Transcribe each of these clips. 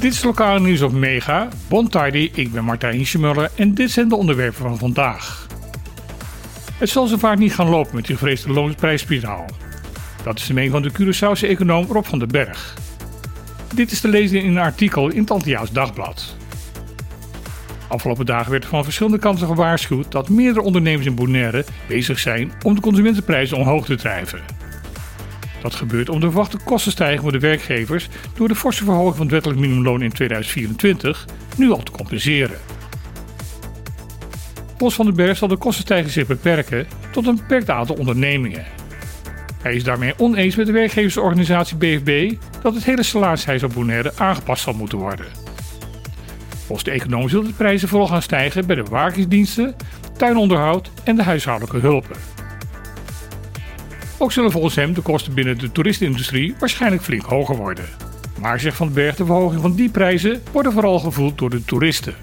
Dit is lokale nieuws op Mega. Bon tardi, ik ben Martijn Schmuller en dit zijn de onderwerpen van vandaag. Het zal zo vaak niet gaan lopen met die gevreesde loonprijsspiraal. Dat is de mening van de Curaçaose econoom Rob van den Berg. Dit is te lezen in een artikel in het Antiaans Dagblad. Afgelopen dagen werd van verschillende kanten gewaarschuwd dat meerdere ondernemers in Bonaire bezig zijn om de consumentenprijzen omhoog te drijven. Dat gebeurt om de verwachte kostenstijging voor de werkgevers door de forse verhoging van het wettelijk minimumloon in 2024 nu al te compenseren. Bos van den Berg zal de kostenstijging zich beperken tot een beperkt aantal ondernemingen. Hij is daarmee oneens met de werkgeversorganisatie BFB dat het hele salarishuis op Bonaire aangepast zal moeten worden. Volgens de econoom zullen de prijzen vooral gaan stijgen bij de bewakingsdiensten, tuinonderhoud en de huishoudelijke hulpen. Ook zullen volgens hem de kosten binnen de toeristenindustrie waarschijnlijk flink hoger worden. Maar zegt Van Berg, de verhoging van die prijzen worden vooral gevoeld door de toeristen.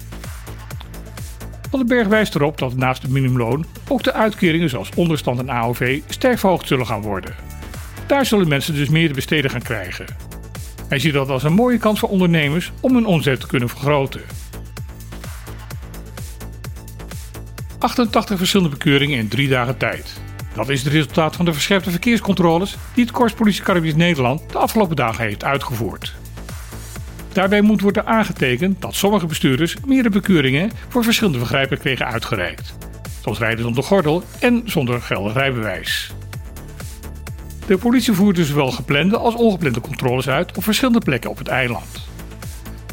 Van den Berg wijst erop dat naast het minimumloon ook de uitkeringen zoals onderstand en AOV sterk verhoogd zullen gaan worden. Daar zullen mensen dus meer te besteden gaan krijgen. Hij ziet dat als een mooie kans voor ondernemers om hun omzet te kunnen vergroten. 88 verschillende bekeuringen in drie dagen tijd. Dat is het resultaat van de verscherpte verkeerscontroles die het Korps Politie Caribisch Nederland de afgelopen dagen heeft uitgevoerd. Daarbij moet worden aangetekend dat sommige bestuurders meerdere bekeuringen voor verschillende vergrijpen kregen uitgereikt. Zoals rijden zonder gordel en zonder geldig rijbewijs. De politie voerde zowel geplande als ongeplande controles uit op verschillende plekken op het eiland.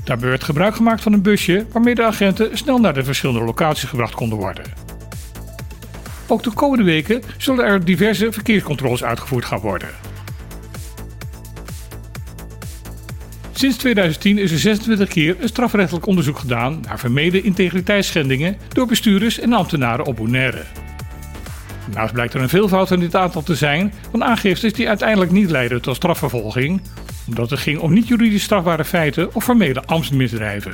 Daarbij werd gebruik gemaakt van een busje waarmee de agenten snel naar de verschillende locaties gebracht konden worden. Ook de komende weken zullen er diverse verkeerscontroles uitgevoerd gaan worden. Sinds 2010 is er 26 keer een strafrechtelijk onderzoek gedaan naar vermeden integriteitsschendingen door bestuurders en ambtenaren op Bonaire. Daarnaast blijkt er een veelvoud in dit aantal te zijn van aangiftes die uiteindelijk niet leiden tot strafvervolging, omdat het ging om niet juridisch strafbare feiten of vermeden ambtsmisdrijven.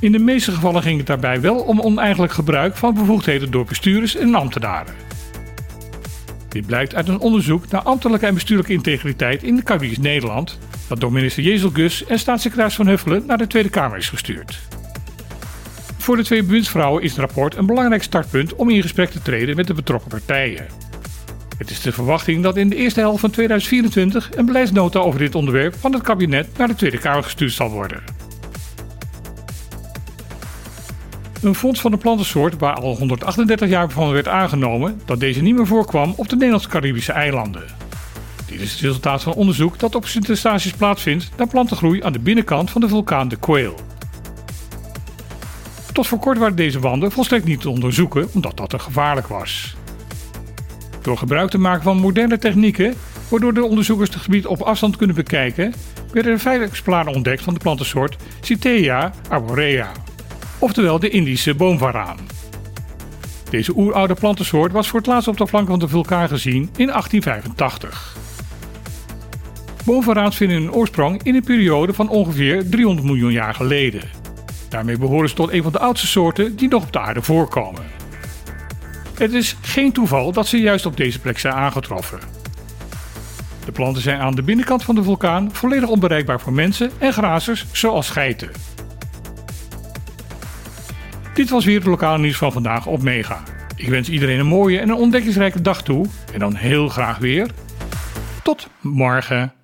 In de meeste gevallen ging het daarbij wel om oneigenlijk gebruik van bevoegdheden door bestuurders en ambtenaren. Dit blijkt uit een onderzoek naar ambtelijke en bestuurlijke integriteit in de Caribisch Nederland, dat door minister Jezel Gus en staatssecretaris Van Huffelen naar de Tweede Kamer is gestuurd. Voor de twee bewindsvrouwen is het rapport een belangrijk startpunt om in gesprek te treden met de betrokken partijen. Het is de verwachting dat in de eerste helft van 2024 een beleidsnota over dit onderwerp van het kabinet naar de Tweede Kamer gestuurd zal worden. Een fonds van een plantensoort waar al 138 jaar van werd aangenomen dat deze niet meer voorkwam op de Nederlands-Caribische eilanden. Dit is het resultaat van onderzoek dat op Sint-Eustatius plaatsvindt naar plantengroei aan de binnenkant van de vulkaan de Quail. Tot voor kort waren deze wanden volstrekt niet te onderzoeken omdat dat te gevaarlijk was. Door gebruik te maken van moderne technieken, waardoor de onderzoekers het gebied op afstand kunnen bekijken, werden er vijf exemplaren ontdekt van de plantensoort Citea arborea, oftewel de Indische boomvaraan. Deze oeroude plantensoort was voor het laatst op de flank van de vulkaan gezien in 1885. Boomvaraans vinden hun oorsprong in een periode van ongeveer 300 miljoen jaar geleden. Daarmee behoren ze tot een van de oudste soorten die nog op de aarde voorkomen. Het is geen toeval dat ze juist op deze plek zijn aangetroffen. De planten zijn aan de binnenkant van de vulkaan volledig onbereikbaar voor mensen en grazers zoals geiten. Dit was weer het lokale nieuws van vandaag op Mega. Ik wens iedereen een mooie en een ontdekkingsrijke dag toe en dan heel graag weer. Tot morgen.